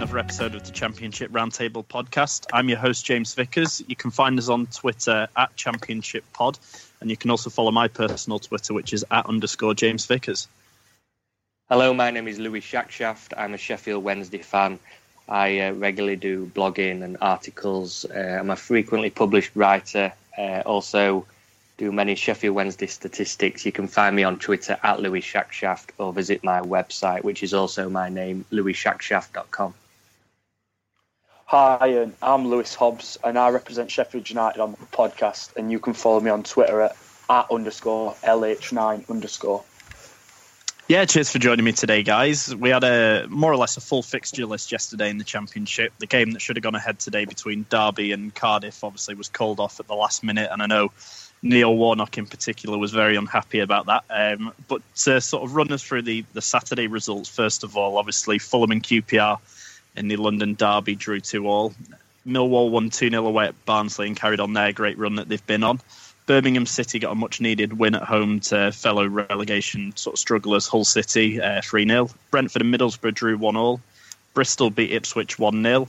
Another episode of the Championship Roundtable podcast. I'm your host, James Vickers. You can find us on Twitter at Championship Pod, and you can also follow my personal Twitter, which is at underscore James Vickers. Hello, my name is Louis Shackshaft. I'm a Sheffield Wednesday fan. I uh, regularly do blogging and articles. Uh, I'm a frequently published writer. Uh, also, do many Sheffield Wednesday statistics. You can find me on Twitter at Louis Shackshaft or visit my website, which is also my name, louisshackshaft.com. Hi, I'm Lewis Hobbs, and I represent Sheffield United on the podcast. And you can follow me on Twitter at, at underscore LH9 underscore. Yeah, cheers for joining me today, guys. We had a more or less a full fixture list yesterday in the Championship. The game that should have gone ahead today between Derby and Cardiff obviously was called off at the last minute, and I know Neil Warnock in particular was very unhappy about that. Um, but to sort of run us through the, the Saturday results, first of all, obviously Fulham and QPR in the London Derby drew 2 all. Millwall won 2 0 away at Barnsley and carried on their great run that they've been on. Birmingham City got a much needed win at home to fellow relegation sort of strugglers Hull City uh, 3 0. Brentford and Middlesbrough drew 1 all. Bristol beat Ipswich 1 0.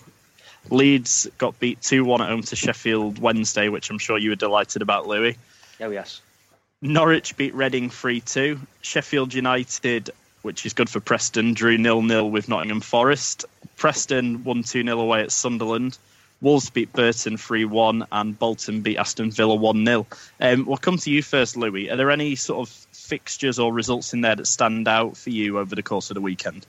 Leeds got beat 2 1 at home to Sheffield Wednesday, which I'm sure you were delighted about, Louis. Oh, yes. Norwich beat Reading 3 2. Sheffield United, which is good for Preston, drew 0 0 with Nottingham Forest. Preston won 2 0 away at Sunderland. Wolves beat Burton 3 1, and Bolton beat Aston Villa 1 0. Um, we'll come to you first, Louis. Are there any sort of fixtures or results in there that stand out for you over the course of the weekend?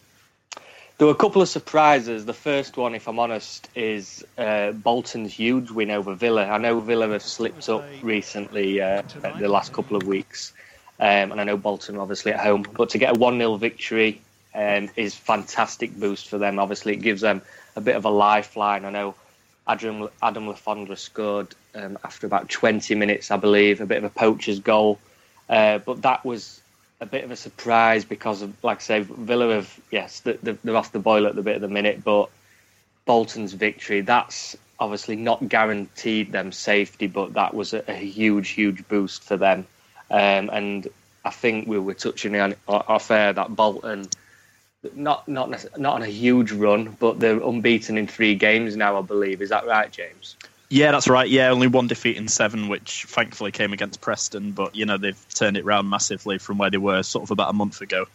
There were a couple of surprises. The first one, if I'm honest, is uh, Bolton's huge win over Villa. I know Villa have slipped up recently uh, the last couple of weeks, um, and I know Bolton obviously at home. But to get a 1 0 victory um, is fantastic boost for them. Obviously, it gives them a bit of a lifeline. I know Adam, Adam Le Fondre scored um, after about 20 minutes, I believe, a bit of a poacher's goal. Uh, but that was a bit of a surprise because of, like I say, Villa have yes, they're off the boil at the bit of the minute, but Bolton's victory that's obviously not guaranteed them safety, but that was a, a huge, huge boost for them. Um, and I think we were touching on off air that Bolton, not not not on a huge run, but they're unbeaten in three games now, I believe. Is that right, James? Yeah, that's right. Yeah, only one defeat in seven, which thankfully came against Preston. But you know they've turned it round massively from where they were sort of about a month ago.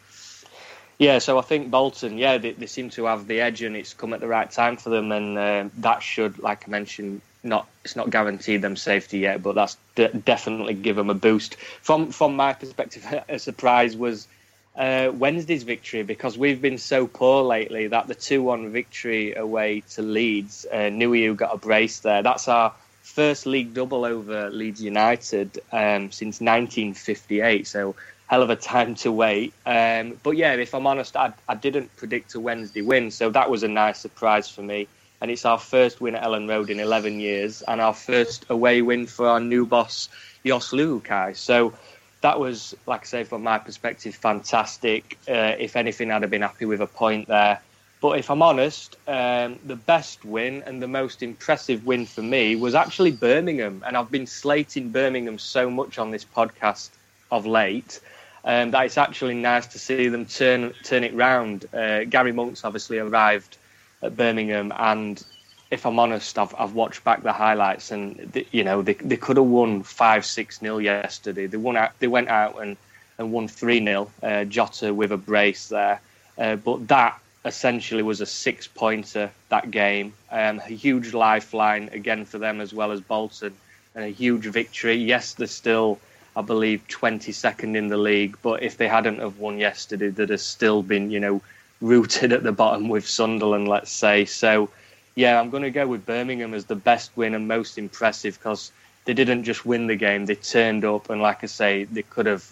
Yeah, so I think Bolton, yeah, they, they seem to have the edge, and it's come at the right time for them, and uh, that should, like I mentioned, not it's not guaranteed them safety yet, but that's de- definitely give them a boost. From from my perspective, a surprise was uh, Wednesday's victory because we've been so poor lately that the 2 1 victory away to Leeds, uh, Nuhiu got a brace there. That's our first league double over Leeds United um, since 1958, so hell of a time to wait. Um, but yeah, if I'm honest, I, I didn't predict a Wednesday win, so that was a nice surprise for me. And it's our first win at Elland Road in 11 years, and our first away win for our new boss, Jos Luhukay. So that was, like I say, from my perspective, fantastic. Uh, if anything, I'd have been happy with a point there. But if I'm honest, um, the best win and the most impressive win for me was actually Birmingham. And I've been slating Birmingham so much on this podcast of late um, that it's actually nice to see them turn turn it round. Uh, Gary Monks obviously arrived at Birmingham, and if I'm honest, I've I've watched back the highlights, and the, you know they they could have won five six nil yesterday. They won out. They went out and and won three 0 uh, Jota with a brace there, uh, but that essentially was a six pointer that game. Um, a huge lifeline again for them as well as Bolton, and a huge victory. Yes, they're still. I believe 22nd in the league, but if they hadn't have won yesterday, they'd have still been, you know, rooted at the bottom with Sunderland, let's say. So, yeah, I'm going to go with Birmingham as the best win and most impressive because they didn't just win the game; they turned up, and like I say, they could have.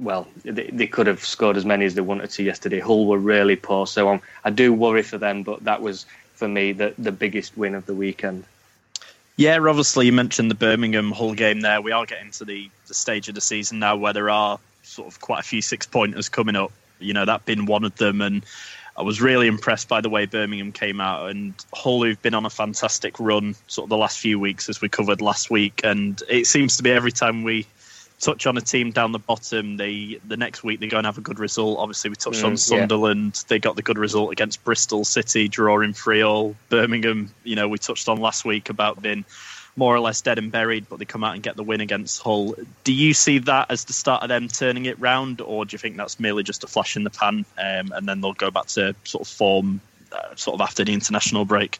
Well, they, they could have scored as many as they wanted to yesterday. Hull were really poor, so I'm, I do worry for them. But that was for me the the biggest win of the weekend. Yeah, obviously you mentioned the Birmingham Hull game there. We are getting to the, the stage of the season now where there are sort of quite a few six pointers coming up. You know, that being one of them. And I was really impressed by the way Birmingham came out and Hull, who've been on a fantastic run sort of the last few weeks, as we covered last week. And it seems to be every time we touch on a team down the bottom, they the next week they go and have a good result. Obviously, we touched mm, on Sunderland; yeah. they got the good result against Bristol City, drawing three all. Birmingham, you know, we touched on last week about being more or less dead and buried, but they come out and get the win against Hull. Do you see that as the start of them turning it round, or do you think that's merely just a flash in the pan, um, and then they'll go back to sort of form, uh, sort of after the international break?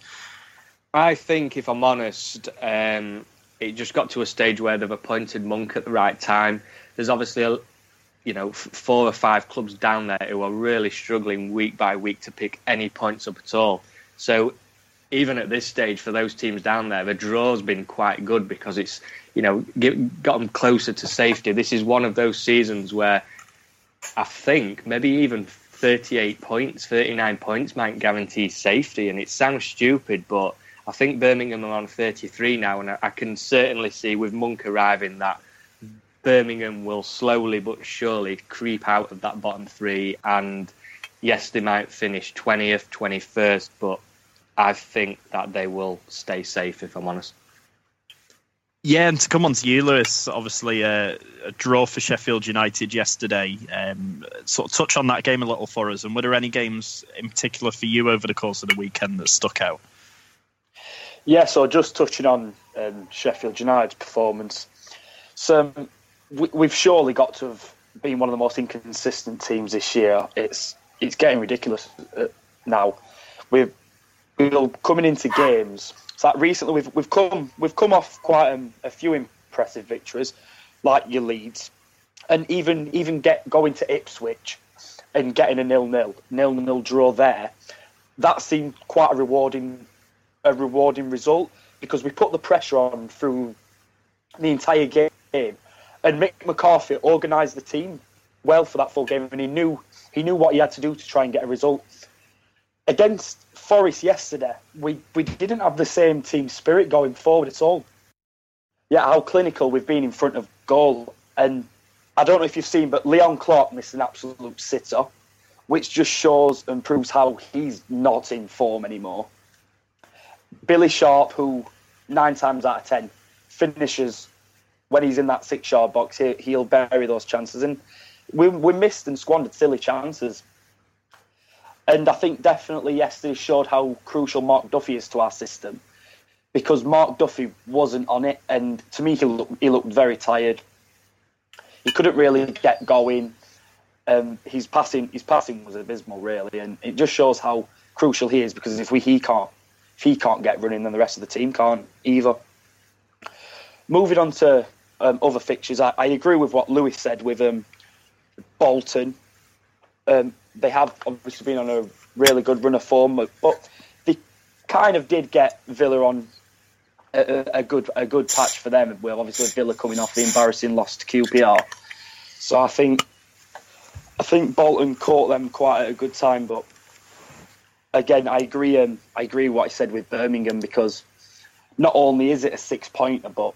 I think, if I'm honest, um, it just got to a stage where they've appointed Monk at the right time. There's obviously, a, you know, four or five clubs down there who are really struggling week by week to pick any points up at all. So even at this stage, for those teams down there, the draw's been quite good because it's, you know, get, got them closer to safety. This is one of those seasons where I think maybe even 38 points, 39 points might guarantee safety. And it sounds stupid, but I think Birmingham are on 33 now, and I can certainly see with Monk arriving that Birmingham will slowly but surely creep out of that bottom three. And yes, they might finish 20th, 21st, but I think that they will stay safe, if I'm honest. Yeah, and to come on to you, Lewis, obviously uh, a draw for Sheffield United yesterday. Um, sort of touch on that game a little for us, and were there any games in particular for you over the course of the weekend that stuck out? Yeah, so just touching on um, Sheffield United's performance. So we, have surely got to have been one of the most inconsistent teams this year. It's it's getting ridiculous uh, now. We've we're coming into games. So like recently we've we've come we've come off quite um, a few impressive victories, like your Leeds, and even even get going to Ipswich and getting a nil nil nil nil draw there. That seemed quite a rewarding a rewarding result because we put the pressure on through the entire game, and Mick McCarthy organised the team well for that full game, and he knew he knew what he had to do to try and get a result. Against Forest yesterday, we, we didn't have the same team spirit going forward at all. Yeah, how clinical we've been in front of goal, and I don't know if you've seen, but Leon Clarke missed an absolute sitter, which just shows and proves how he's not in form anymore. Billy Sharp, who nine times out of ten finishes when he's in that six yard box, he, he'll bury those chances. And we, we missed and squandered silly chances. And I think definitely yesterday showed how crucial Mark Duffy is to our system because Mark Duffy wasn't on it. And to me, he looked, he looked very tired. He couldn't really get going. Um, his passing his passing was abysmal, really, and it just shows how crucial he is because if we he can't if he can't get running, then the rest of the team can't either. Moving on to um, other fixtures, I, I, agree with what Lewis said with um, Bolton. Um, they have obviously been on a really good run of form, but they kind of did get Villa on a, a good a good patch for them. Well, obviously Villa coming off the embarrassing loss to QPR, so I think I think Bolton caught them quite at a good time, but again, I agree. Um, I agree what I said with Birmingham because not only is it a six pointer, but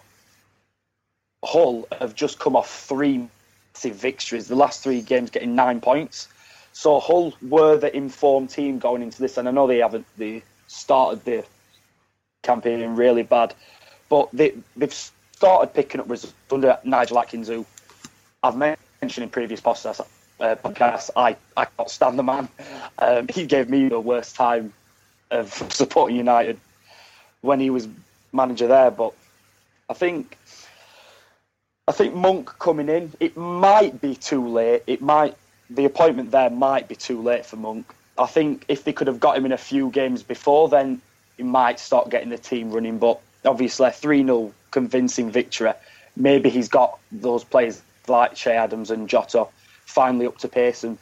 Hull have just come off three massive victories. The last three games getting nine points. So Hull were the informed team going into this, and I know they haven't. They started the campaign really bad, but they they've started picking up results under Nigel Adkins, who I've mentioned in previous podcasts uh, podcast, I, I can't stand the man. Um, he gave me the worst time of supporting United when he was manager there. But I think I think Monk coming in, it might be too late. It might the appointment there might be too late for Monk. I think if they could have got him in a few games before, then he might start getting the team running. But obviously, a 3 0 convincing victory. Maybe he's got those players like Che Adams and Jota finally up to pace. And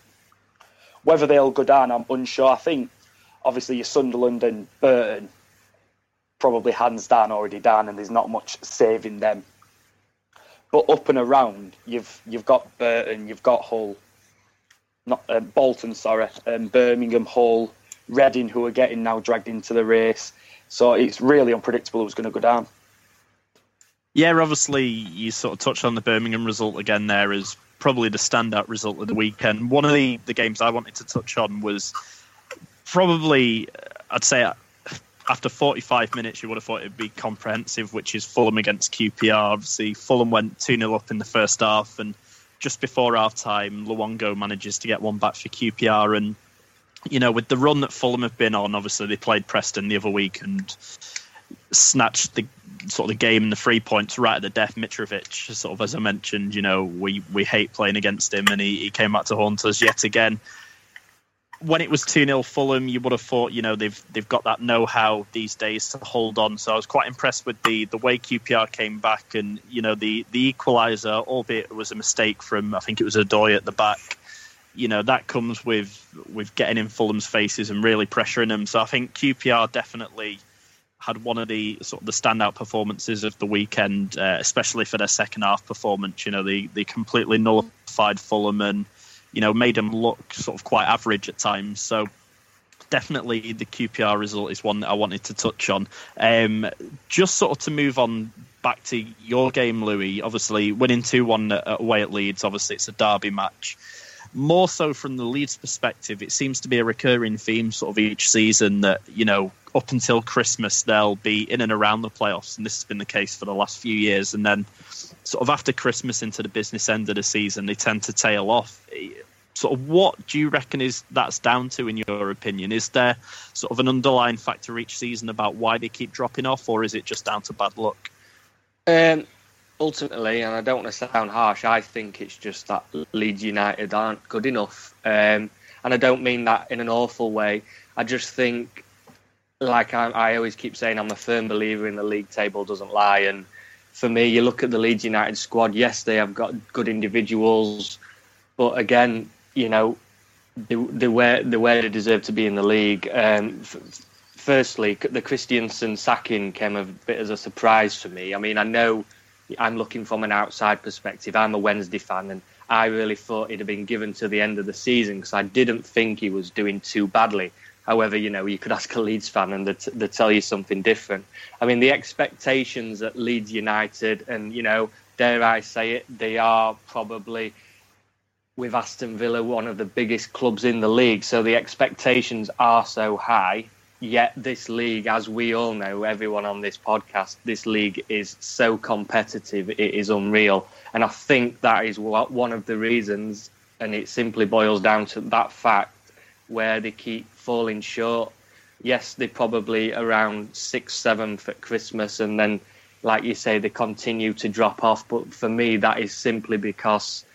whether they'll go down, I'm unsure. I think obviously your Sunderland and Burton, probably hands down already done, and there's not much saving them. But up and around, you've you've got Burton, you've got Hull, not uh, Bolton, sorry, um, Birmingham, Hull, Reading, who are getting now dragged into the race. So it's really unpredictable who's going to go down. Yeah, obviously, you sort of touched on the Birmingham result again there as probably the standout result of the weekend. One of the, the games I wanted to touch on was probably, uh, I'd say, uh, after 45 minutes, you would have thought it'd be comprehensive, which is Fulham against QPR. Obviously, Fulham went 2 0 up in the first half, and just before half time, Luongo manages to get one back for QPR. And, you know, with the run that Fulham have been on, obviously, they played Preston the other week and snatched the sort of the game and the three points right at the death. Mitrovic, sort of as I mentioned, you know, we, we hate playing against him, and he, he came back to haunt us yet again when it was 2 0 Fulham, you would have thought, you know, they've they've got that know how these days to hold on. So I was quite impressed with the the way QPR came back and, you know, the, the equaliser, albeit it was a mistake from, I think it was Odoi at the back. You know, that comes with with getting in Fulham's faces and really pressuring them. So I think QPR definitely had one of the sort of the standout performances of the weekend, uh, especially for their second half performance. You know, they, they completely nullified Fulham and you know, made them look sort of quite average at times. So definitely the QPR result is one that I wanted to touch on. Um, just sort of to move on back to your game, Louis. Obviously, winning two one away at Leeds. Obviously, it's a derby match. More so from the Leeds perspective, it seems to be a recurring theme sort of each season that you know up until Christmas they'll be in and around the playoffs, and this has been the case for the last few years. And then sort of after Christmas into the business end of the season, they tend to tail off. Sort of what do you reckon is that's down to, in your opinion? Is there sort of an underlying factor each season about why they keep dropping off, or is it just down to bad luck? Um, ultimately, and I don't want to sound harsh, I think it's just that Leeds United aren't good enough. Um, and I don't mean that in an awful way. I just think, like I, I always keep saying, I'm a firm believer in the league table doesn't lie, and for me, you look at the Leeds United squad. Yes, they have got good individuals, but again, you know, they, they where they they deserve to be in the league. Um, f- firstly, the Christiansen sacking came a bit as a surprise for me. I mean, I know I'm looking from an outside perspective. I'm a Wednesday fan, and I really thought he'd have been given to the end of the season because I didn't think he was doing too badly. However, you know, you could ask a Leeds fan and they'd, they'd tell you something different. I mean, the expectations at Leeds United, and, you know, dare I say it, they are probably with Aston Villa one of the biggest clubs in the league. So the expectations are so high. Yet this league, as we all know, everyone on this podcast, this league is so competitive, it is unreal. And I think that is what, one of the reasons, and it simply boils down to that fact where they keep falling short. Yes, they're probably around sixth, seventh at Christmas, and then, like you say, they continue to drop off. But for me, that is simply because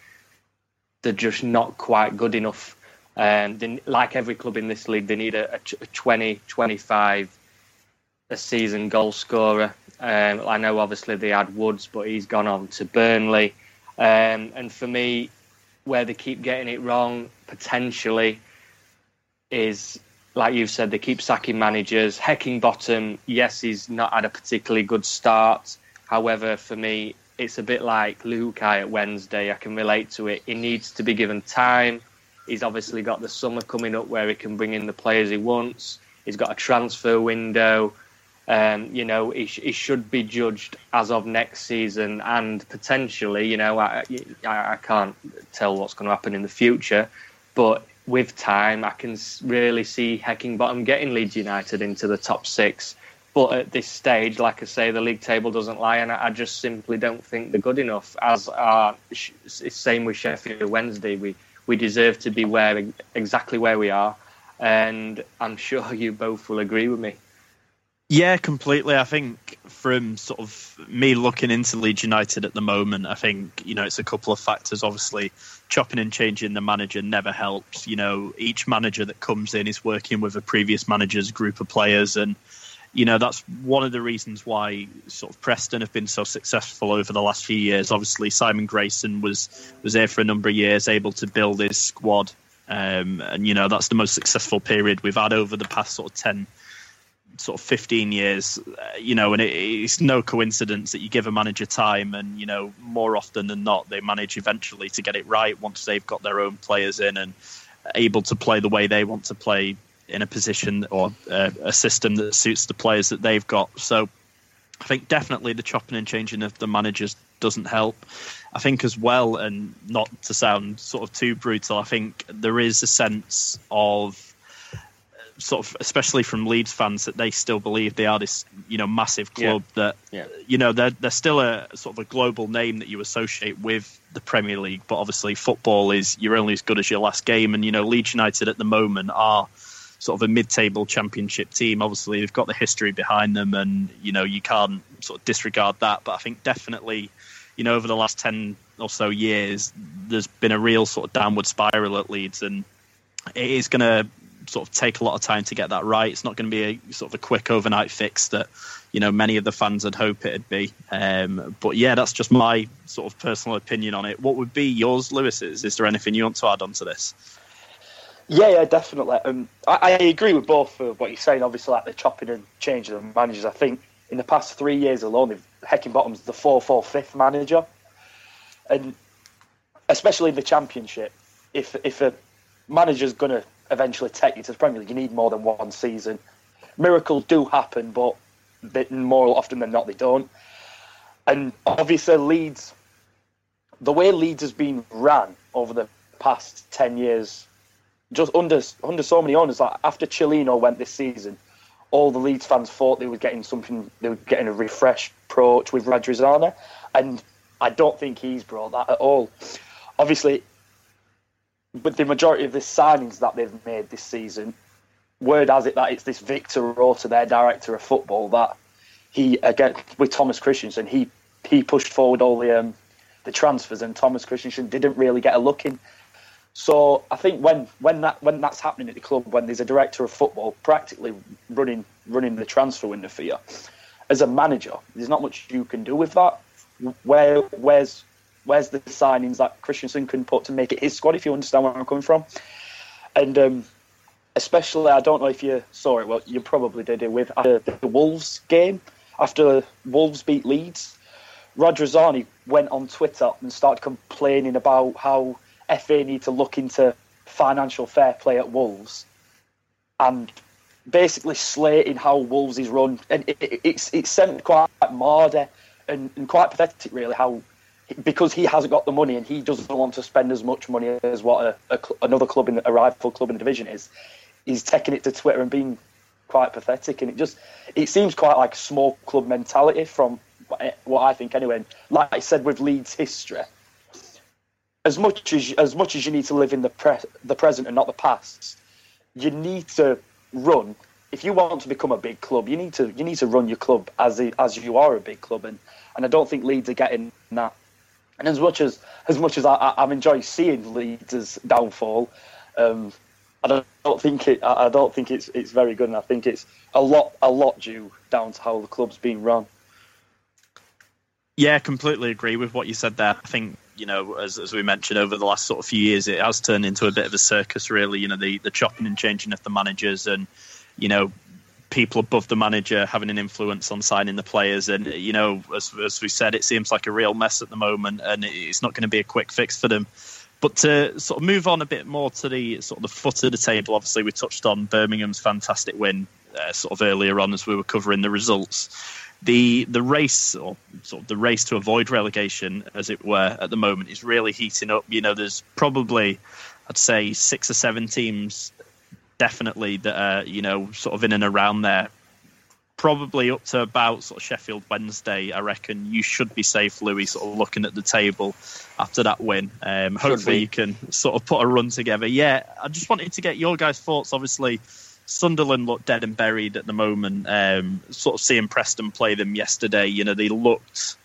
they're just not quite good enough. Um, they, like every club in this league, they need a, a 20, 25 a season goal scorer. Um, I know obviously they had Woods, but he's gone on to Burnley. Um, and for me, where they keep getting it wrong, potentially, is like you've said, they keep sacking managers. Heckingbottom, yes, he's not had a particularly good start. However, for me, it's a bit like Luhukay at Wednesday. I can relate to it. He needs to be given time. He's obviously got the summer coming up where he can bring in the players he wants. He's got a transfer window. Um, you know, he, he, should be judged as of next season, and potentially, you know, I, I, I can't tell what's going to happen in the future, but with time, I can really see Heckingbottom getting Leeds United into the top six. But at this stage, like I say, the league table doesn't lie, and I just simply don't think they're good enough. As are, same with Sheffield Wednesday, we we deserve to be where exactly where we are, and I'm sure you both will agree with me. Yeah, completely. I think from sort of me looking into Leeds United at the moment, I think you know it's a couple of factors. Obviously, chopping and changing the manager never helps. You know, each manager that comes in is working with a previous manager's group of players, and you know that's one of the reasons why sort of Preston have been so successful over the last few years. Obviously, Simon Grayson was was there for a number of years, able to build his squad, um, and you know that's the most successful period we've had over the past sort of 10, sort of 15 years, uh, you know, and it, it's no coincidence that you give a manager time, and you know, more often than not, they manage eventually to get it right once they've got their own players in and able to play the way they want to play in a position or uh, a system that suits the players that they've got. So, I think definitely the chopping and changing of the managers doesn't help. I think as well, and not to sound sort of too brutal, I think there is a sense of sort of especially from Leeds fans that they still believe they are this you know massive club yeah. that yeah. you know they're they're still a sort of a global name that you associate with the Premier League but obviously football is you're only as good as your last game and you know Leeds United at the moment are sort of a mid-table championship team obviously they've got the history behind them and you know you can't sort of disregard that but I think definitely you know over the last 10 or so years there's been a real sort of downward spiral at Leeds and it is going to sort of take a lot of time to get that right. It's not going to be a sort of a quick overnight fix that you know many of the fans would hope it'd be. Um, but yeah, that's just my sort of personal opinion on it. What would be yours, Lewis's? Is there anything you want to add on to this? Yeah, yeah, definitely. Um, I, I, agree with both of what you're saying. Obviously, like the chopping and changing of managers. I think in the past three years alone, Heckingbottom's the four four fifth manager, and especially in the Championship, if if a manager's going to eventually take you to the Premier League, you need more than one season. Miracles do happen, but more often than not, they don't. And obviously, Leeds, the way Leeds has been ran over the past 10 years, just under under so many owners, like after Cellino went this season, all the Leeds fans thought they were getting something, they were getting a refreshed approach with Radrizzani, and I don't think he's brought that at all. Obviously, but the majority of the signings that they've made this season, word has it that it's this Victor Orta, their director of football, that he again with Thomas Christiansen, he he pushed forward all the um, the transfers, and Thomas Christiansen didn't really get a look in. So I think when when that when that's happening at the club, when there's a director of football practically running running the transfer window for you, as a manager, there's not much you can do with that. Where where's where's the signings that Christiansen can put to make it his squad, if you understand where I'm coming from. And um, especially, I don't know if you saw it, well, you probably did it with after the Wolves game, after Wolves beat Leeds. Radrizzani went on Twitter and started complaining about how FA need to look into financial fair play at Wolves and basically slating how Wolves is run. And it, it, it's, it's sent quite marder and, and quite pathetic, really, how because he hasn't got the money and he doesn't want to spend as much money as what a, a, another club in a rival club in the division is, he's taking it to Twitter and being quite pathetic. And it just it seems quite like small club mentality from what I think anyway. And like I said with Leeds history, as much as as much as you need to live in the pre, the present and not the past, you need to run. If you want to become a big club, you need to you need to run your club as as you are a big club, and and I don't think Leeds are getting that and as much as as much as I, am enjoying seeing Leeds' downfall, um, I don't, don't, think it. I don't think it's it's very good, and I think it's a lot a lot due down to how the club's been run. Yeah, completely agree with what you said there. I think you know, as as we mentioned over the last sort of few years, it has turned into a bit of a circus. Really, you know, the the chopping and changing of the managers, and you know, people above the manager having an influence on signing the players. And you know, as, as we said, it seems like a real mess at the moment, and it's not going to be a quick fix for them. But to sort of move on a bit more to the sort of the foot of the table, obviously we touched on Birmingham's fantastic win uh, sort of earlier on as we were covering the results. The the race or sort of the race to avoid relegation, as it were, at the moment is really heating up. You know, there's probably I'd say six or seven teams definitely that are you know sort of in and around there. Probably up to about sort of Sheffield Wednesday, I reckon you should be safe, Louis. Sort of looking at the table after that win. Um, hopefully, you can sort of put a run together. Yeah, I just wanted to get your guys' thoughts. Obviously, Sunderland look dead and buried at the moment. Um, sort of seeing Preston play them yesterday, you know, they looked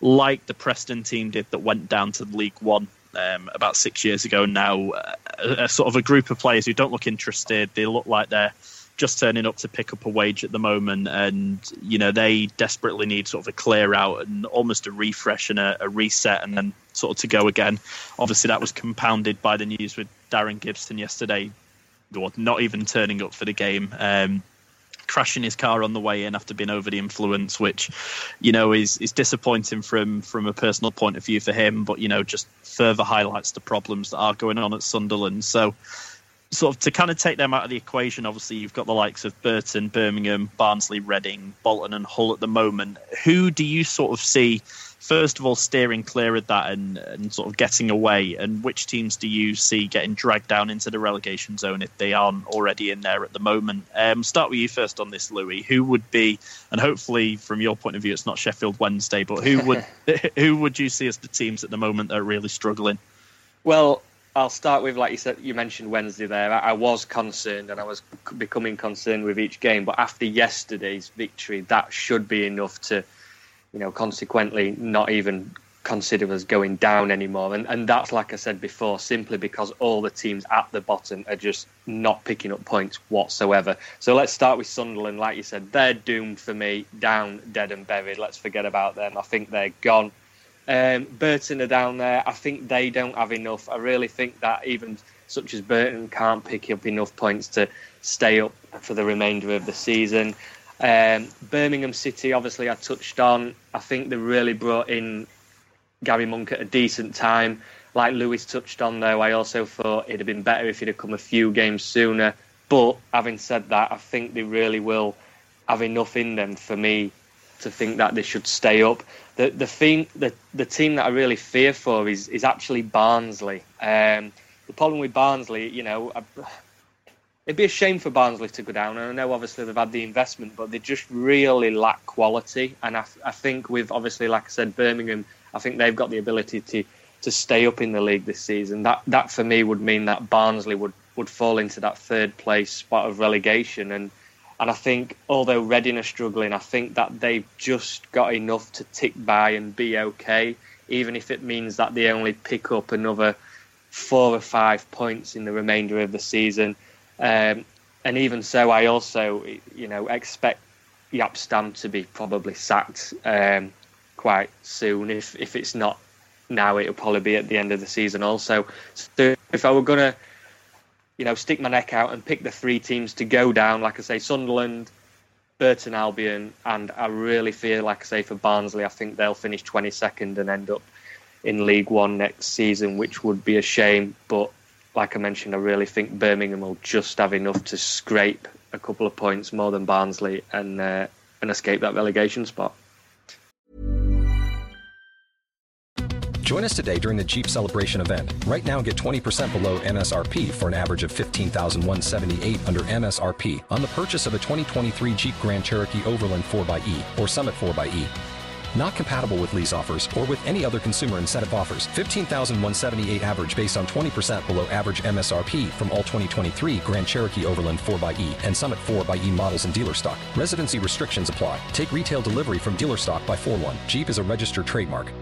like the Preston team did that went down to League One um, about six years ago now. Uh, a, a, sort of a group of players who don't look interested. They look like they're just turning up to pick up a wage at the moment, and you know they desperately need sort of a clear out and almost a refresh and a, a reset, and then sort of to go again. Obviously, that was compounded by the news with Darren Gibson yesterday, not even turning up for the game. Um, crashing his car on the way in after being over the influence, which you know is is disappointing from from a personal point of view for him, but you know just further highlights the problems that are going on at Sunderland. So sort of to kind of take them out of the equation, obviously you've got the likes of Burton, Birmingham, Barnsley, Reading, Bolton, and Hull at the moment. Who do you sort of see, first of all, steering clear of that and, and sort of getting away? And which teams do you see getting dragged down into the relegation zone if they aren't already in there at the moment? Um, start with you first on this, Louis. Who would be, and hopefully from your point of view, it's not Sheffield Wednesday, but who would who would you see as the teams at the moment that are really struggling? Well, I'll start with like you said. You mentioned Wednesday there. I, I, was concerned, and I was becoming concerned with each game. But after yesterday's victory, that should be enough to, you know, consequently not even consider us going down anymore. And and that's like I said before, simply because all the teams at the bottom are just not picking up points whatsoever. So let's start with Sunderland. Like you said, they're doomed for me, down, dead and buried. Let's forget about them. I think they're gone. Um, Burton are down there. I think they don't have enough. I really think that even such as Burton can't pick up enough points to stay up for the remainder of the season. Um, Birmingham City, obviously, I touched on. I think they really brought in Gary Monk at a decent time. Like Lewis touched on, though, I also thought it'd have been better if he'd have come a few games sooner. But having said that, I think they really will have enough in them for me to think that they should stay up. The the thing the the team that I really fear for is is actually Barnsley. Um, the problem with Barnsley, you know, it'd be a shame for Barnsley to go down. And I know obviously they've had the investment, but they just really lack quality. And I, I think with obviously, like I said, Birmingham, I think they've got the ability to to stay up in the league this season. That that for me would mean that Barnsley would would fall into that third place spot of relegation and and I think, although Reading are struggling, I think that they've just got enough to tick by and be okay, even if it means that they only pick up another four or five points in the remainder of the season. Um, and even so, I also, you know, expect Jaap Stam to be probably sacked um, quite soon. If if it's not now, it'll probably be at the end of the season. Also, so if I were gonna you know, stick my neck out and pick the three teams to go down. Like I say, Sunderland, Burton Albion, and I really feel like I say for Barnsley, I think they'll finish 22nd and end up in League One next season, which would be a shame. But like I mentioned, I really think Birmingham will just have enough to scrape a couple of points more than Barnsley and uh, and escape that relegation spot. Join us today during the Jeep Celebration event. Right now, get 20% below MSRP for an average of 15178 under MSRP on the purchase of a 2023 Jeep Grand Cherokee Overland 4xE or Summit 4xE. Not compatible with lease offers or with any other consumer incentive offers. 15,178 average based on 20% below average MSRP from all 2023 Grand Cherokee Overland 4xE and Summit 4xE models in dealer stock. Residency restrictions apply. Take retail delivery from dealer stock by 4 1. Jeep is a registered trademark.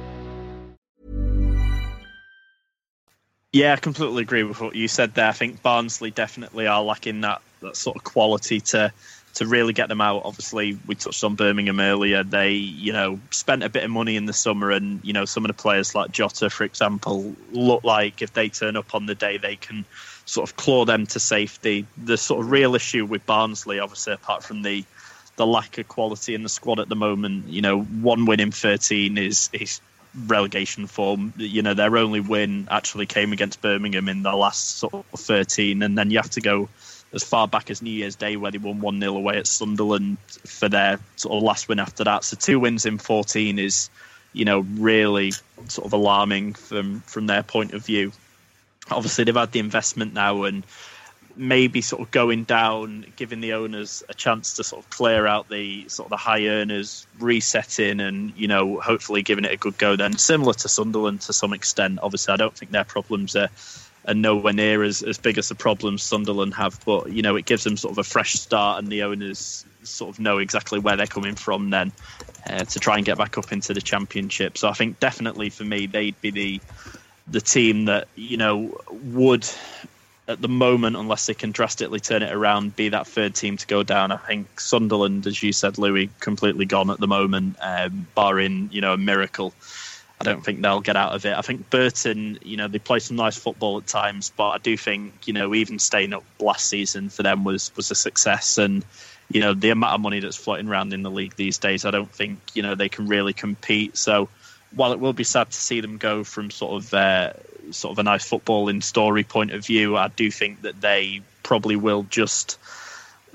Yeah, I completely agree with what you said there. I think Barnsley definitely are lacking that, that sort of quality to to really get them out. Obviously, we touched on Birmingham earlier. They, you know, spent a bit of money in the summer, and you know, some of the players like Jota, for example, look like if they turn up on the day, they can sort of claw them to safety. The sort of real issue with Barnsley, obviously, apart from the the lack of quality in the squad at the moment, you know, one win in thirteen is is relegation form. You know, their only win actually came against Birmingham in the last sort of 13, and then you have to go as far back as New Year's Day where they won 1 0 away at Sunderland for their sort of last win after that. So two wins in 14 is, you know, really sort of alarming from from their point of view. Obviously, they've had the investment now, and maybe sort of going down, giving the owners a chance to sort of clear out the sort of the high earners, resetting, and you know hopefully giving it a good go. Then similar to Sunderland to some extent. Obviously, I don't think their problems are. Are nowhere near as, as big as the problems Sunderland have, but you know it gives them sort of a fresh start, and the owners sort of know exactly where they're coming from then uh, to try and get back up into the championship. So I think definitely for me they'd be the the team that you know would at the moment, unless they can drastically turn it around, be that third team to go down. I think Sunderland, as you said, Louis, completely gone at the moment, um, barring you know a miracle. I don't think they'll get out of it. I think Burton, you know, they play some nice football at times, but I do think you know even staying up last season for them was was a success and you know the amount of money that's floating around in the league these days, I don't think you know they can really compete. So while it will be sad to see them go from sort of uh, sort of a nice footballing story point of view, I do think that they probably will just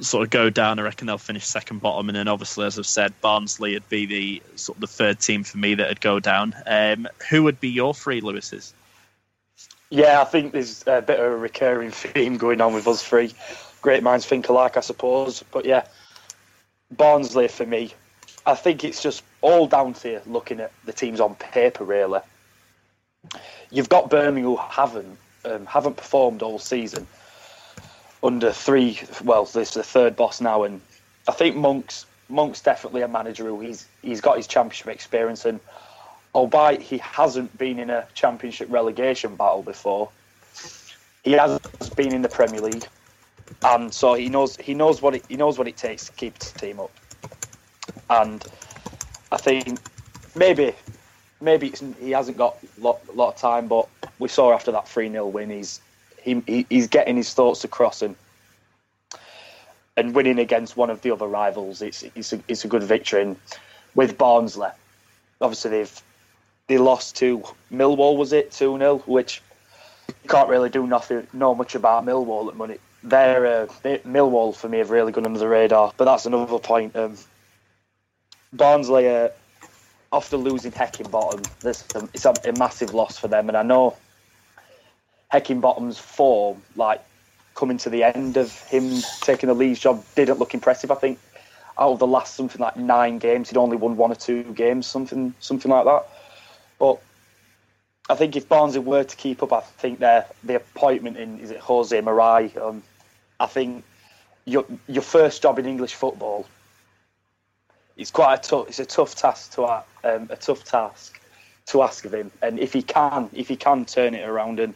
sort of go down. I reckon they'll finish second bottom, and then obviously, as I've said, Barnsley would be the sort of the third team for me that would go down. Um, who would be your three, Lewis's? Yeah, I think there's a bit of a recurring theme going on with us three. Great minds think alike, I suppose. But yeah, Barnsley for me. I think it's just all down to looking at the teams on paper, really. You've got Birmingham who haven't um, haven't performed all season under three. Well, this is the third boss now, and I think Monk's Monk's definitely a manager who he's he's got his championship experience, and albeit he hasn't been in a championship relegation battle before, he has been in the Premier League, and so he knows he knows what it, he knows what it takes to keep the team up, and I think maybe maybe he hasn't got a lot, lot of time, but we saw after that three 0 win, he's he, he, he's getting his thoughts across and and winning against one of the other rivals. It's it's a, it's a good victory. And with Barnsley, obviously they've they lost to Millwall. Was it two 0 Which you can't really do nothing, know much about Millwall at money. They're uh, they, Millwall for me have really gone under the radar, but that's another point. Um, Barnsley, uh, after losing Heckingbottom, this it's a, a massive loss for them, and I know Heckingbottom's form, like coming to the end of him taking the Leeds job, didn't look impressive. I think out of the last something like nine games, he'd only won one or two games, something something like that. But I think if Barnsley were to keep up, I think their the appointment in is it Jose Morais. Um, I think your your first job in English football. It's quite a tough. It's a tough task to um, a tough task to ask of him, and if he can, if he can turn it around and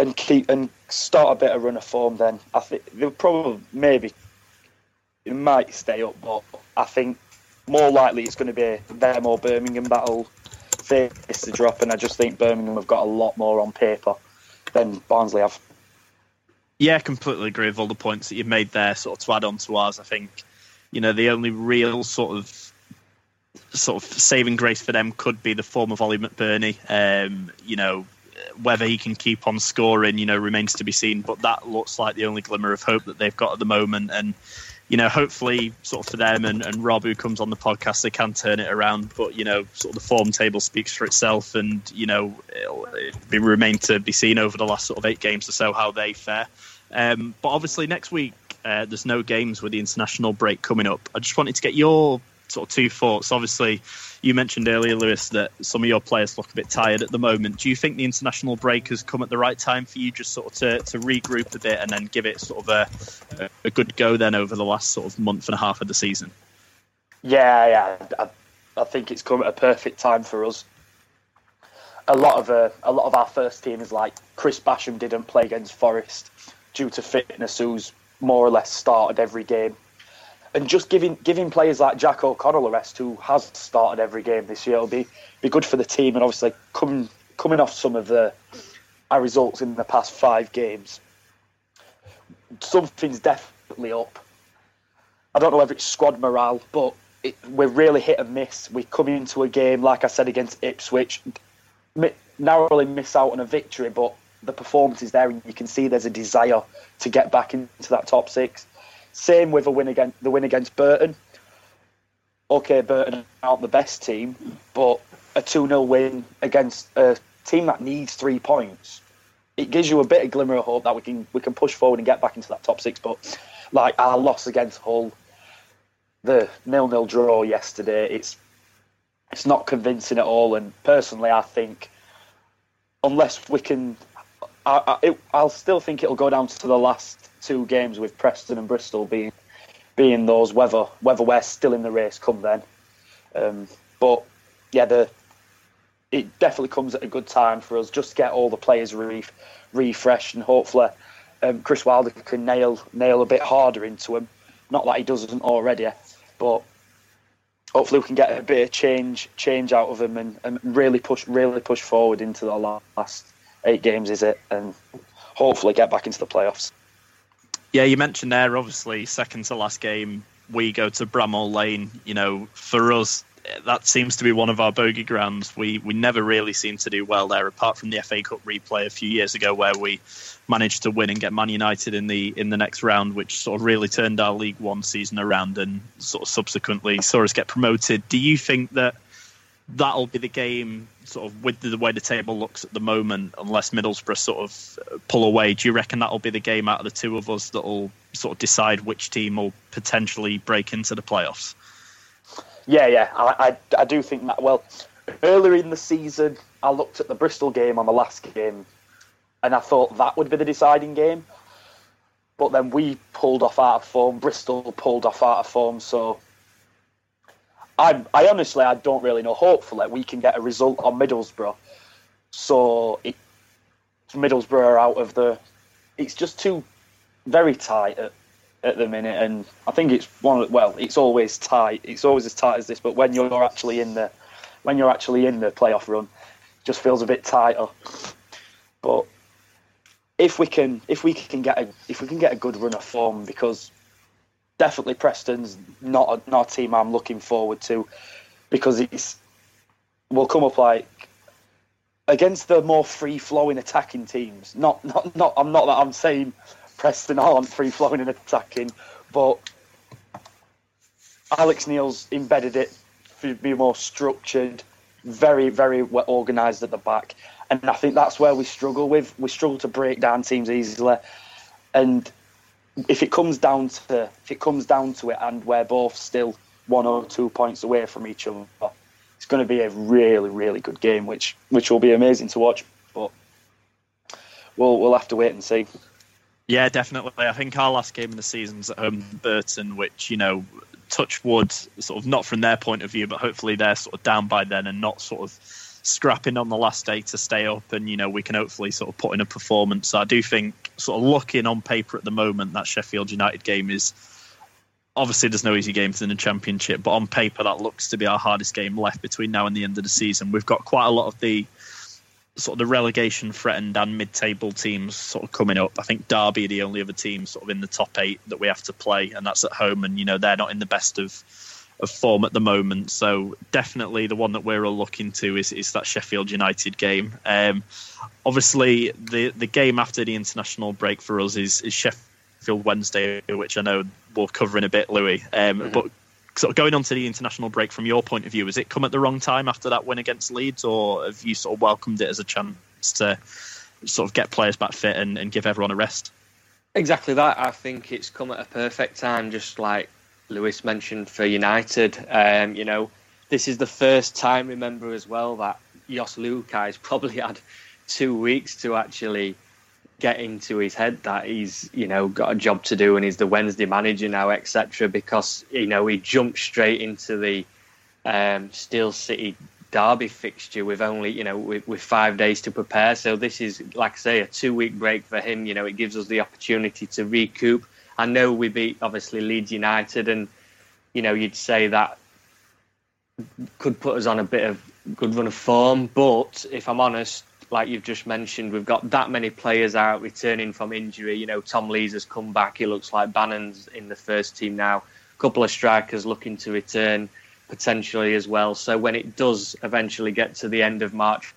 and keep and start a of run of form, then I think they'll probably maybe it might stay up, but I think more likely it's going to be them or Birmingham battle face the drop, and I just think Birmingham have got a lot more on paper than Barnsley have. Yeah, completely agree with all the points that you've made there. Sort of to add on to ours, I think you know the only real sort of sort of saving grace for them could be the form of Ollie McBurnie. Um, you know, whether he can keep on scoring, you know, remains to be seen. But that looks like the only glimmer of hope that they've got at the moment. And you know, hopefully, sort of for them and, and Rob, who comes on the podcast, they can turn it around. But you know, sort of the form table speaks for itself, and you know, it'll, it'll remain to be seen over the last sort of eight games or so how they fare. Um, but obviously, next week uh, there's no games with the international break coming up. I just wanted to get your sort of two thoughts. Obviously, you mentioned earlier, Lewis, that some of your players look a bit tired at the moment. Do you think the international break has come at the right time for you, just sort of to, to regroup a bit and then give it sort of a, a good go then over the last sort of month and a half of the season? Yeah, yeah, I, I think it's come at a perfect time for us. A lot of uh, a lot of our first team is like Chris Basham didn't play against Forest due to fitness, who's more or less started every game and just giving giving players like Jack O'Connell a rest, who has started every game this year, will be be good for the team. And obviously, coming coming off some of the our results in the past five games, something's definitely up. I don't know whether it's squad morale, but it, we're really hit and miss. We come into a game, like I said, against Ipswich, narrowly miss out on a victory, but the performance is there, and you can see there's a desire to get back into that top six. Same with a win against the win against Burton. Okay, Burton aren't the best team, but a 2 0 win against a team that needs three points, it gives you a bit of glimmer of hope that we can we can push forward and get back into that top six. But like our loss against Hull, the nil nil draw yesterday, it's it's not convincing at all. And personally, I think unless we can, I, I, will still think it'll go down to the last two games with Preston and Bristol being being those whether whether we're still in the race come then. Um, but yeah, the it definitely comes at a good time for us just to get all the players re- refreshed and hopefully um, Chris Wilder can nail nail a bit harder into him. Not that he doesn't already, but hopefully we can get a bit of change change out of him and, and really push really push forward into the last eight games, is it? And hopefully get back into the playoffs. Yeah, you mentioned there, obviously, second to last game, we go to Bramall Lane. You know, for us, that seems to be one of our bogey grounds. We we never really seem to do well there, apart from the FA Cup replay a few years ago, where we managed to win and get Man United in the in the next round, which sort of really turned our League One season around and sort of subsequently saw us get promoted. Do you think that that'll be the game, sort of with the way the table looks at the moment, unless Middlesbrough sort of uh, pull away? Do you reckon that'll be the game out of the two of us that'll sort of decide which team will potentially break into the playoffs? Yeah, yeah, I, I, I do think that. Well, earlier in the season, I looked at the Bristol game on the last game, and I thought that would be the deciding game. But then we pulled off out of form. Bristol pulled off out of form. So I, I honestly, I don't really know. Hopefully, we can get a result on Middlesbrough. So it, Middlesbrough are out of the. It's just too very tight at at the minute, and I think it's one. Of, well, it's always tight. It's always as tight as this. But when you're actually in the, when you're actually in the playoff run, just feels a bit tighter. But if we can, if we can get a, if we can get a good run of form, because definitely Preston's not a, not a team I'm looking forward to, because it's will come up like against the more free flowing attacking teams. Not not not. I'm not that I'm saying Preston aren't free flowing and attacking, but Alex Neil's embedded it to be more structured, very, very well organised at the back. And I think that's where we struggle with. We struggle to break down teams easily. And if it comes down to if it comes down to it and we're both still one or two points away from each other, it's going to be a really, really good game, which which will be amazing to watch. But we'll we'll have to wait and see. Yeah, definitely. I think our last game of the season's at home, Burton, which you know, touch wood, sort of not from their point of view, but hopefully they're sort of down by then and not sort of scrapping on the last day to stay up, and you know we can hopefully sort of put in a performance. So I do think, sort of looking on paper at the moment, that Sheffield United game is obviously there's no easy games in the championship, but on paper that looks to be our hardest game left between now and the end of the season. We've got quite a lot of the sort of the relegation threatened and mid-table teams sort of coming up. I think Derby are the only other team sort of in the top eight that we have to play, and that's at home. And you know they're not in the best of of form at the moment. So definitely the one that we're all looking to is, is that Sheffield United game. Um, obviously, the the game after the international break for us is, is Sheffield Wednesday, which I know we'll cover in a bit, Louis. Um, mm-hmm. But sort of going on to the international break from your point of view, has it come at the wrong time after that win against Leeds, or have you sort of welcomed it as a chance to sort of get players back fit and, and give everyone a rest? Exactly that. I think it's come at a perfect time, just like Lewis mentioned for United. Um, you know, this is the first time, remember as well, that Jos Luhukay's probably had two weeks to actually get into his head that he's you know got a job to do and he's the Wednesday manager now, etc. Because you know he jumped straight into the um, Steel City Derby fixture with only you know with, with, five days to prepare. So this is like I say a two week break for him. You know it gives us the opportunity to recoup. I know we beat obviously Leeds United, and you know you'd say that could put us on a bit of good run of form. But if I'm honest, like you've just mentioned, we've got that many players out returning from injury. You know, Tom Lees has come back. He looks like Bannan's in the first team now. A couple of strikers looking to return potentially as well. So when it does eventually get to the end of March,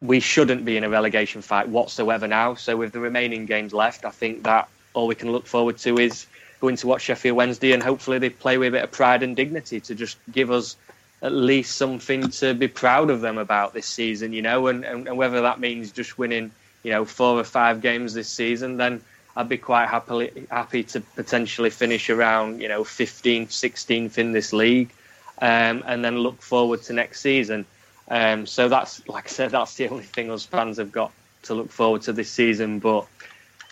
we shouldn't be in a relegation fight whatsoever now. So with the remaining games left, I think that all we can look forward to is going to watch Sheffield Wednesday and hopefully they play with a bit of pride and dignity to just give us at least something to be proud of them about this season, you know, and, and, and, whether that means just winning, you know, four or five games this season, then I'd be quite happily happy to potentially finish around, you know, 15th, 16th in this league, um, and then look forward to next season. Um, so that's, like I said, that's the only thing us fans have got to look forward to this season. But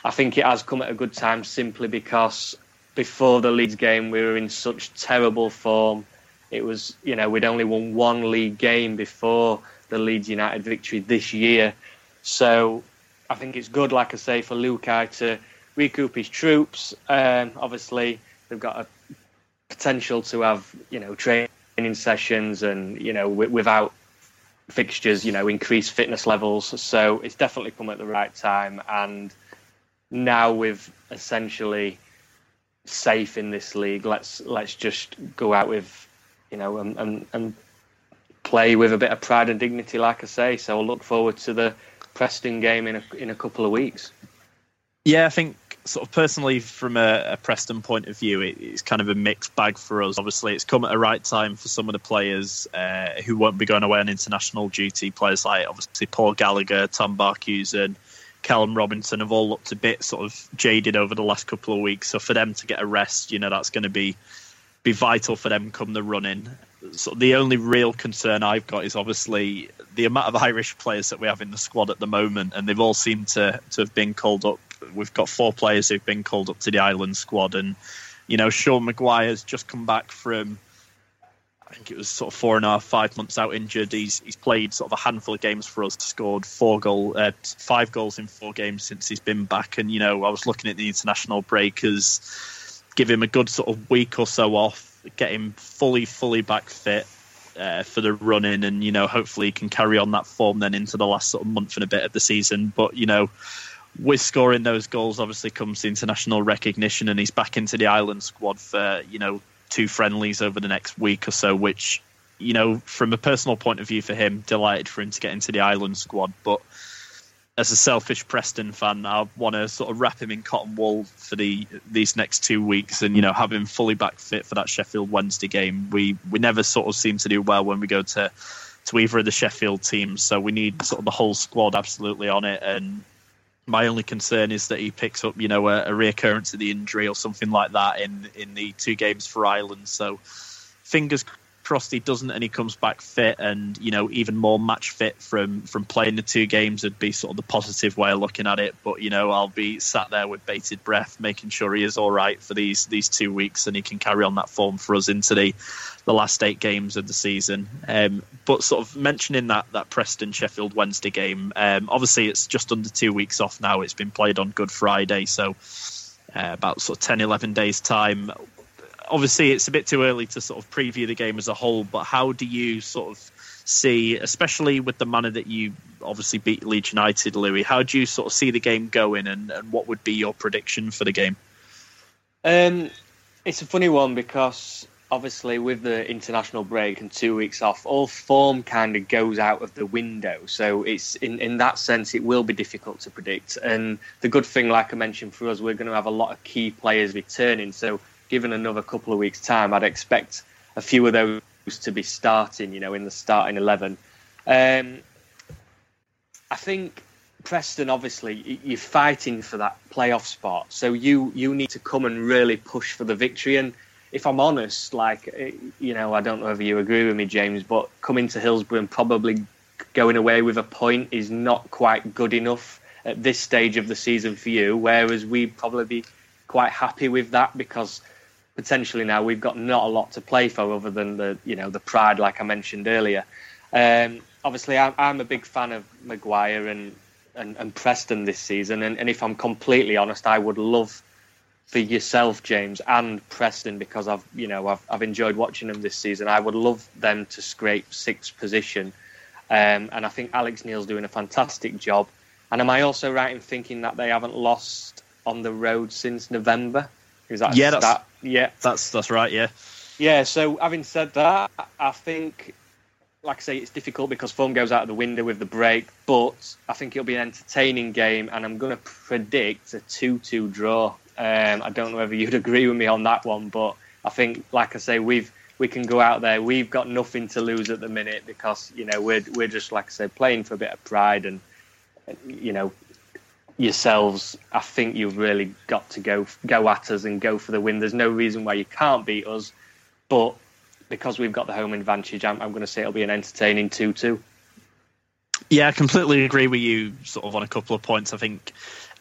I think it has come at a good time simply because before the Leeds game we were in such terrible form it was, you know, we'd only won one league game before the Leeds United victory this year. So I think it's good, like I say, for Luhukay to recoup his troops. Um, obviously, they've got a potential to have, you know, training sessions and, you know, w- without fixtures, you know, increase fitness levels. So it's definitely come at the right time. And now we've essentially safe in this league. Let's let's just go out with, you know, and, and, and play with a bit of pride and dignity, like I say. So I'll look forward to the Preston game in a in a couple of weeks. Yeah, I think sort of personally from a, a Preston point of view, it, it's kind of a mixed bag for us. Obviously, it's come at a right time for some of the players uh, who won't be going away on international duty. Players like obviously Paul Gallagher, Tom Barkhuizen, Callum Robinson have all looked a bit sort of jaded over the last couple of weeks. So for them to get a rest, you know, that's going to be be vital for them come the running. So the only real concern I've got is obviously the amount of Irish players that we have in the squad at the moment, and they've all seemed to to have been called up. We've got four players who've been called up to the Ireland squad, and you know, Sean Maguire's just come back from I think it was sort of four and a half, five months out injured. He's he's played sort of a handful of games for us, scored four goal, uh, five goals in four games since he's been back. And you know, I was looking at the international break as give him a good sort of week or so off, get him fully, fully back fit uh, for the running, and you know, hopefully he can carry on that form then into the last sort of month and a bit of the season. But you know. With scoring those goals, obviously comes the international recognition, and he's back into the Ireland squad for you know two friendlies over the next week or so, which, you know, from a personal point of view for him, delighted for him to get into the Ireland squad. But as a selfish Preston fan, I want to sort of wrap him in cotton wool for the these next two weeks, and you know have him fully back fit for that Sheffield Wednesday game. We we never sort of seem to do well when we go to to either of the Sheffield teams, so we need sort of the whole squad absolutely on it. And my only concern is that he picks up, you know, a, a reoccurrence of the injury or something like that in in the two games for Ireland. So, fingers he doesn't, and he comes back fit, and you know, even more match fit from from playing the two games would be sort of the positive way of looking at it. But you know, I'll be sat there with bated breath, making sure he is all right for these these two weeks, and he can carry on that form for us into the the last eight games of the season. Um, but sort of mentioning that that Preston Sheffield Wednesday game, um, obviously it's just under two weeks off now. It's been played on Good Friday, so uh, about sort of 10, 11 days time. Obviously, it's a bit too early to sort of preview the game as a whole. But how do you sort of see, especially with the manner that you obviously beat Leeds United, Louis? How do you sort of see the game going, and, and what would be your prediction for the game? Um, it's a funny one because obviously with the international break and two weeks off, all form kind of goes out of the window. So it's in in that sense, it will be difficult to predict. And the good thing, like I mentioned, for us, we're going to have a lot of key players returning. So given another couple of weeks' time, I'd expect a few of those to be starting. You know, in the starting eleven. Um, I think Preston, obviously, you're fighting for that playoff spot, so you you need to come and really push for the victory. And if I'm honest, like eh, you know, I don't know if you agree with me, James, but coming to Hillsborough and probably going away with a point is not quite good enough at this stage of the season for you. Whereas we'd probably be quite happy with that because potentially now we've got not a lot to play for other than the you know the pride, like I mentioned earlier. Um, obviously, I'm, I'm, a big fan of Maguire and, and, and Preston this season, and, and if I'm completely honest, I would love for yourself, James, and Preston, because I've you know I've, I've enjoyed watching them this season. I would love them to scrape sixth position, um, and I think Alex Neil's doing a fantastic job. And am I also right in thinking that they haven't lost on the road since November? Is that yeah, that's, that, yeah, that's that's right. Yeah, yeah. So having said that, I think, like I say, it's difficult because form goes out of the window with the break. But I think it'll be an entertaining game, and I'm going to predict a two-two draw. Um, I don't know whether you'd agree with me on that one, but I think, like I say, we've we can go out there. We've got nothing to lose at the minute because you know we're we're just like I said, playing for a bit of pride and you know yourselves. I think you've really got to go go at us and go for the win. There's no reason why you can't beat us, but because we've got the home advantage, I'm, I'm going to say it'll be an entertaining two-two. Yeah, I completely agree with you. Sort of on a couple of points. I think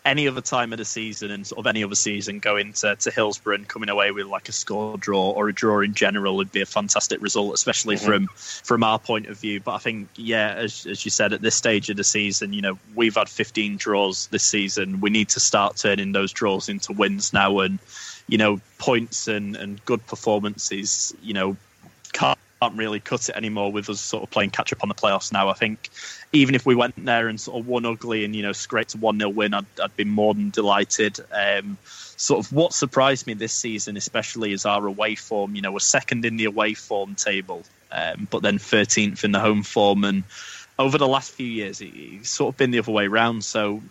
any other time of the season and sort of any other season going to, to Hillsborough and coming away with like a score draw or a draw in general would be a fantastic result, especially mm-hmm. from from our point of view. But I think, yeah, as, as you said, at this stage of the season, you know, we've had 15 draws this season. We need to start turning those draws into wins now, and you know, points and and good performances, you know, can't can't really cut it anymore with us sort of playing catch up on the playoffs now. I think even if we went there and sort of won ugly and you know scraped a one 0 win, I'd, I'd be more than delighted. Um, sort of what surprised me this season, especially, is our away form. You know, we're second in the away form table, um, but then 13th in the home form, and over the last few years, it's sort of been the other way around. So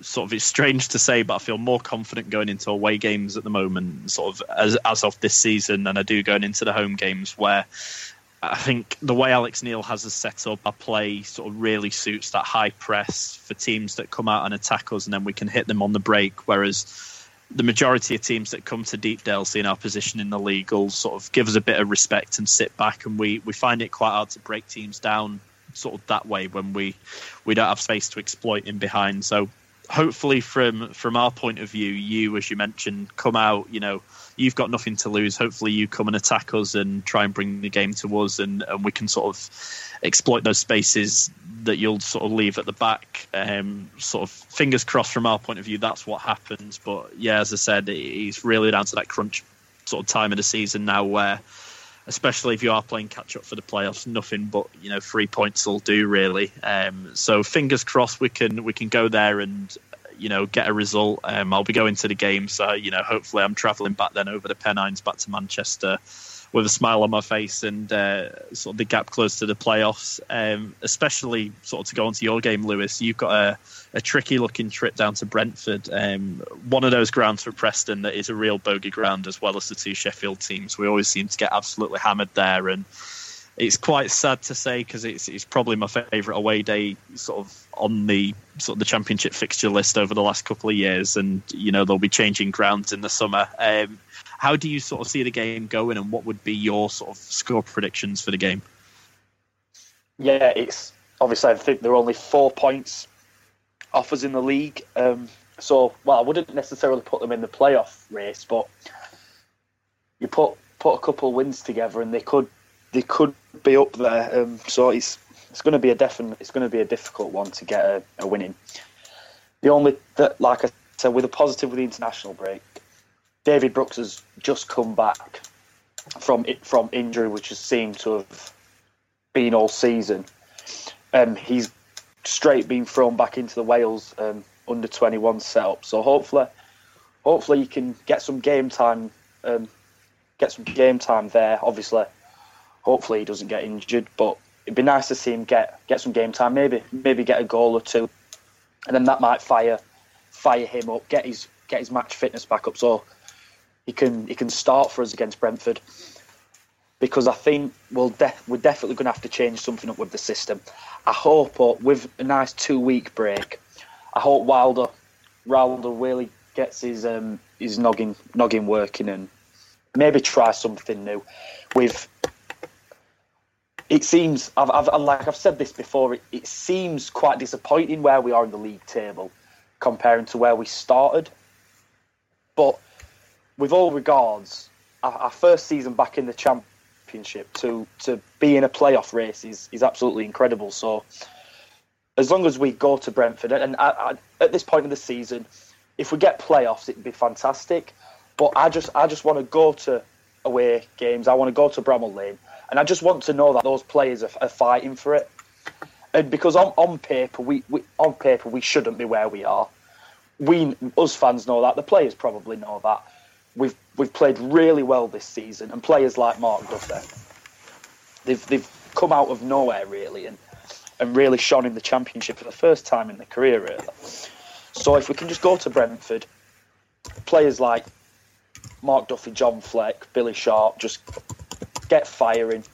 sort of it's strange to say, but I feel more confident going into away games at the moment, sort of as as of this season, than I do going into the home games where. I think the way Alex Neil has us set up, our play sort of really suits that high press for teams that come out and attack us, and then we can hit them on the break. Whereas the majority of teams that come to Deepdale, seeing our position in the league, will sort of give us a bit of respect and sit back, and we, we find it quite hard to break teams down sort of that way when we we don't have space to exploit in behind. So hopefully from from our point of view you as you mentioned come out you know you've got nothing to lose. Hopefully you come and attack us and try and bring the game to us and, and we can sort of exploit those spaces that you'll sort of leave at the back. Um, sort of fingers crossed from our point of view that's what happens. But yeah as i said it's really down to that crunch sort of time of the season now where especially if you are playing catch up for the playoffs. Nothing but you know three points will do really. Um, so fingers crossed we can we can go there and you know get a result. Um, I'll be going to the game, so you know hopefully I'm travelling back then over the Pennines back to Manchester with a smile on my face and uh, sort of the gap close to the playoffs. Um, especially sort of to go onto your game, Lewis. You've got a, a tricky looking trip down to Brentford. Um, one of those grounds for Preston that is a real bogey ground, as well as the two Sheffield teams. We always seem to get absolutely hammered there, and it's quite sad to say because it's it's probably my favourite away day, sort of on the sort of the championship fixture list over the last couple of years, and you know they'll be changing grounds in the summer. Um, how do you sort of see the game going, and what would be your sort of score predictions for the game? Yeah, it's obviously I think there are only four points off us in the league. Um, so, well, I wouldn't necessarily put them in the playoff race, but you put put a couple of wins together, and they could they could be up there. Um, so it's it's going to be a definite it's going to be a difficult one to get a, a winning. The only that, like I said, with a positive with the international break, David Brooks has just come back from it from injury, which has seemed to have been all season. Um, he's straight been thrown back into the Wales um, under twenty one setup. So hopefully, hopefully you can get some game time, um, get some game time there. Obviously, hopefully he doesn't get injured, but it'd be nice to see him get get some game time. Maybe maybe get a goal or two, and then that might fire fire him up, get his get his match fitness back up. So he can he can start for us against Brentford because I think we'll de- we're definitely going to have to change something up with the system. I hope uh, with a nice two week break, I hope Wilder Wilder really gets his um, his noggin noggin working and maybe try something new. With it seems I've, I've like I've said this before. It, it seems quite disappointing where we are in the league table comparing to where we started, but with all regards, our, first season back in the championship to to be in a playoff race is is absolutely incredible. So as long as we go to Brentford, and I, I, at this point of the season, if we get playoffs, it'd be fantastic. But I just I just want to go to away games. I want to go to Bramall Lane, and I just want to know that those players are, are fighting for it. And because on, on paper we, we on paper we shouldn't be where we are. We us fans know that. The players probably know that we've we've played really well this season, and players like Mark Duffy, they've they've come out of nowhere really, and and really shone in the championship for the first time in their career really. So if we can just go to Brentford, players like Mark Duffy, John Fleck, Billy Sharp, just get firing,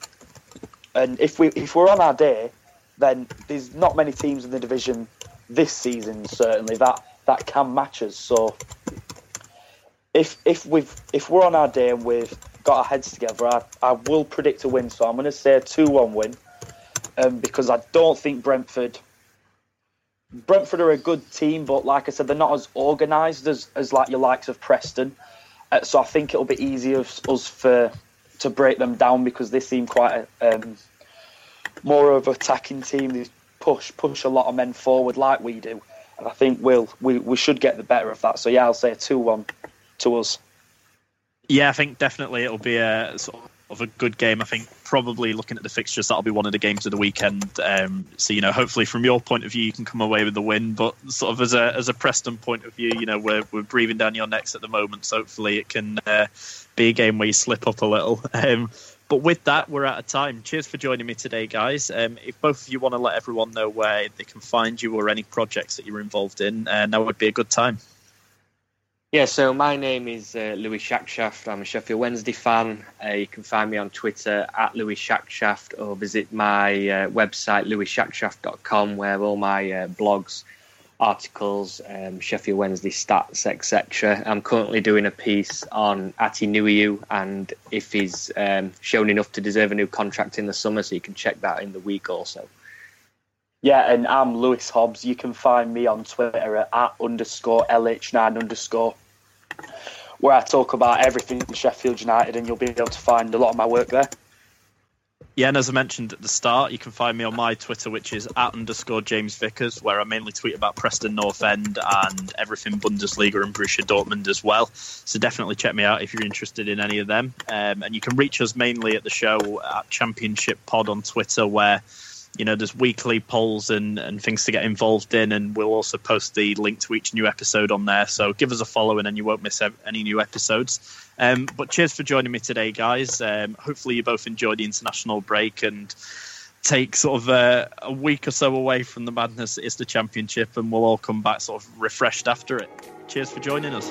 and if we if we're on our day, then there's not many teams in the division this season certainly that that can match us. So if if we've if we're on our day and we've got our heads together, I, I will predict a win. So I'm going to say a two-one win, um, because I don't think Brentford. Brentford are a good team, but like I said, they're not as organised as, as like your likes of Preston. Uh, so I think it'll be easier for us for to break them down because they seem quite a, um, more of an attacking team. They push push a lot of men forward like we do, and I think we'll we, we should get the better of that. So yeah, I'll say a two-one to us. Yeah, I think definitely it'll be a sort of a good game. I think probably looking at the fixtures, that'll be one of the games of the weekend. Um, so you know, hopefully from your point of view, you can come away with the win. But sort of as a as a Preston point of view, you know, we're we're breathing down your necks at the moment. So hopefully it can uh, be a game where you slip up a little. Um, but with that, we're out of time. Cheers for joining me today, guys. Um, if both of you want to let everyone know where they can find you or any projects that you're involved in, uh, now would be a good time. Yeah, so my name is uh, Louis Shackshaft. I'm a Sheffield Wednesday fan. Uh, you can find me on Twitter at Louis Shackshaft or visit my uh, website, louisshackshaft.com, where all my uh, blogs, articles, um, Sheffield Wednesday stats, etc. I'm currently doing a piece on Atdhe Nuhiu and if he's um, shown enough to deserve a new contract in the summer, so you can check that in the week also. Yeah, and I'm Lewis Hobbs. You can find me on Twitter at, at underscore LH9 underscore, where I talk about everything in Sheffield United, and you'll be able to find a lot of my work there. Yeah, and as I mentioned at the start, you can find me on my Twitter, which is at underscore James Vickers, where I mainly tweet about Preston North End and everything Bundesliga and Borussia Dortmund as well. So definitely check me out if you're interested in any of them. Um, and you can reach us mainly at the show at Championship Pod on Twitter, where you know there's weekly polls and, and things to get involved in and we'll also post the link to each new episode on there. So give us a follow and then you won't miss any new episodes. Um, but cheers for joining me today guys. Um, hopefully you both enjoy the international break and take sort of a, a week or so away from the madness that is the championship and we'll all come back sort of refreshed after it. Cheers for joining us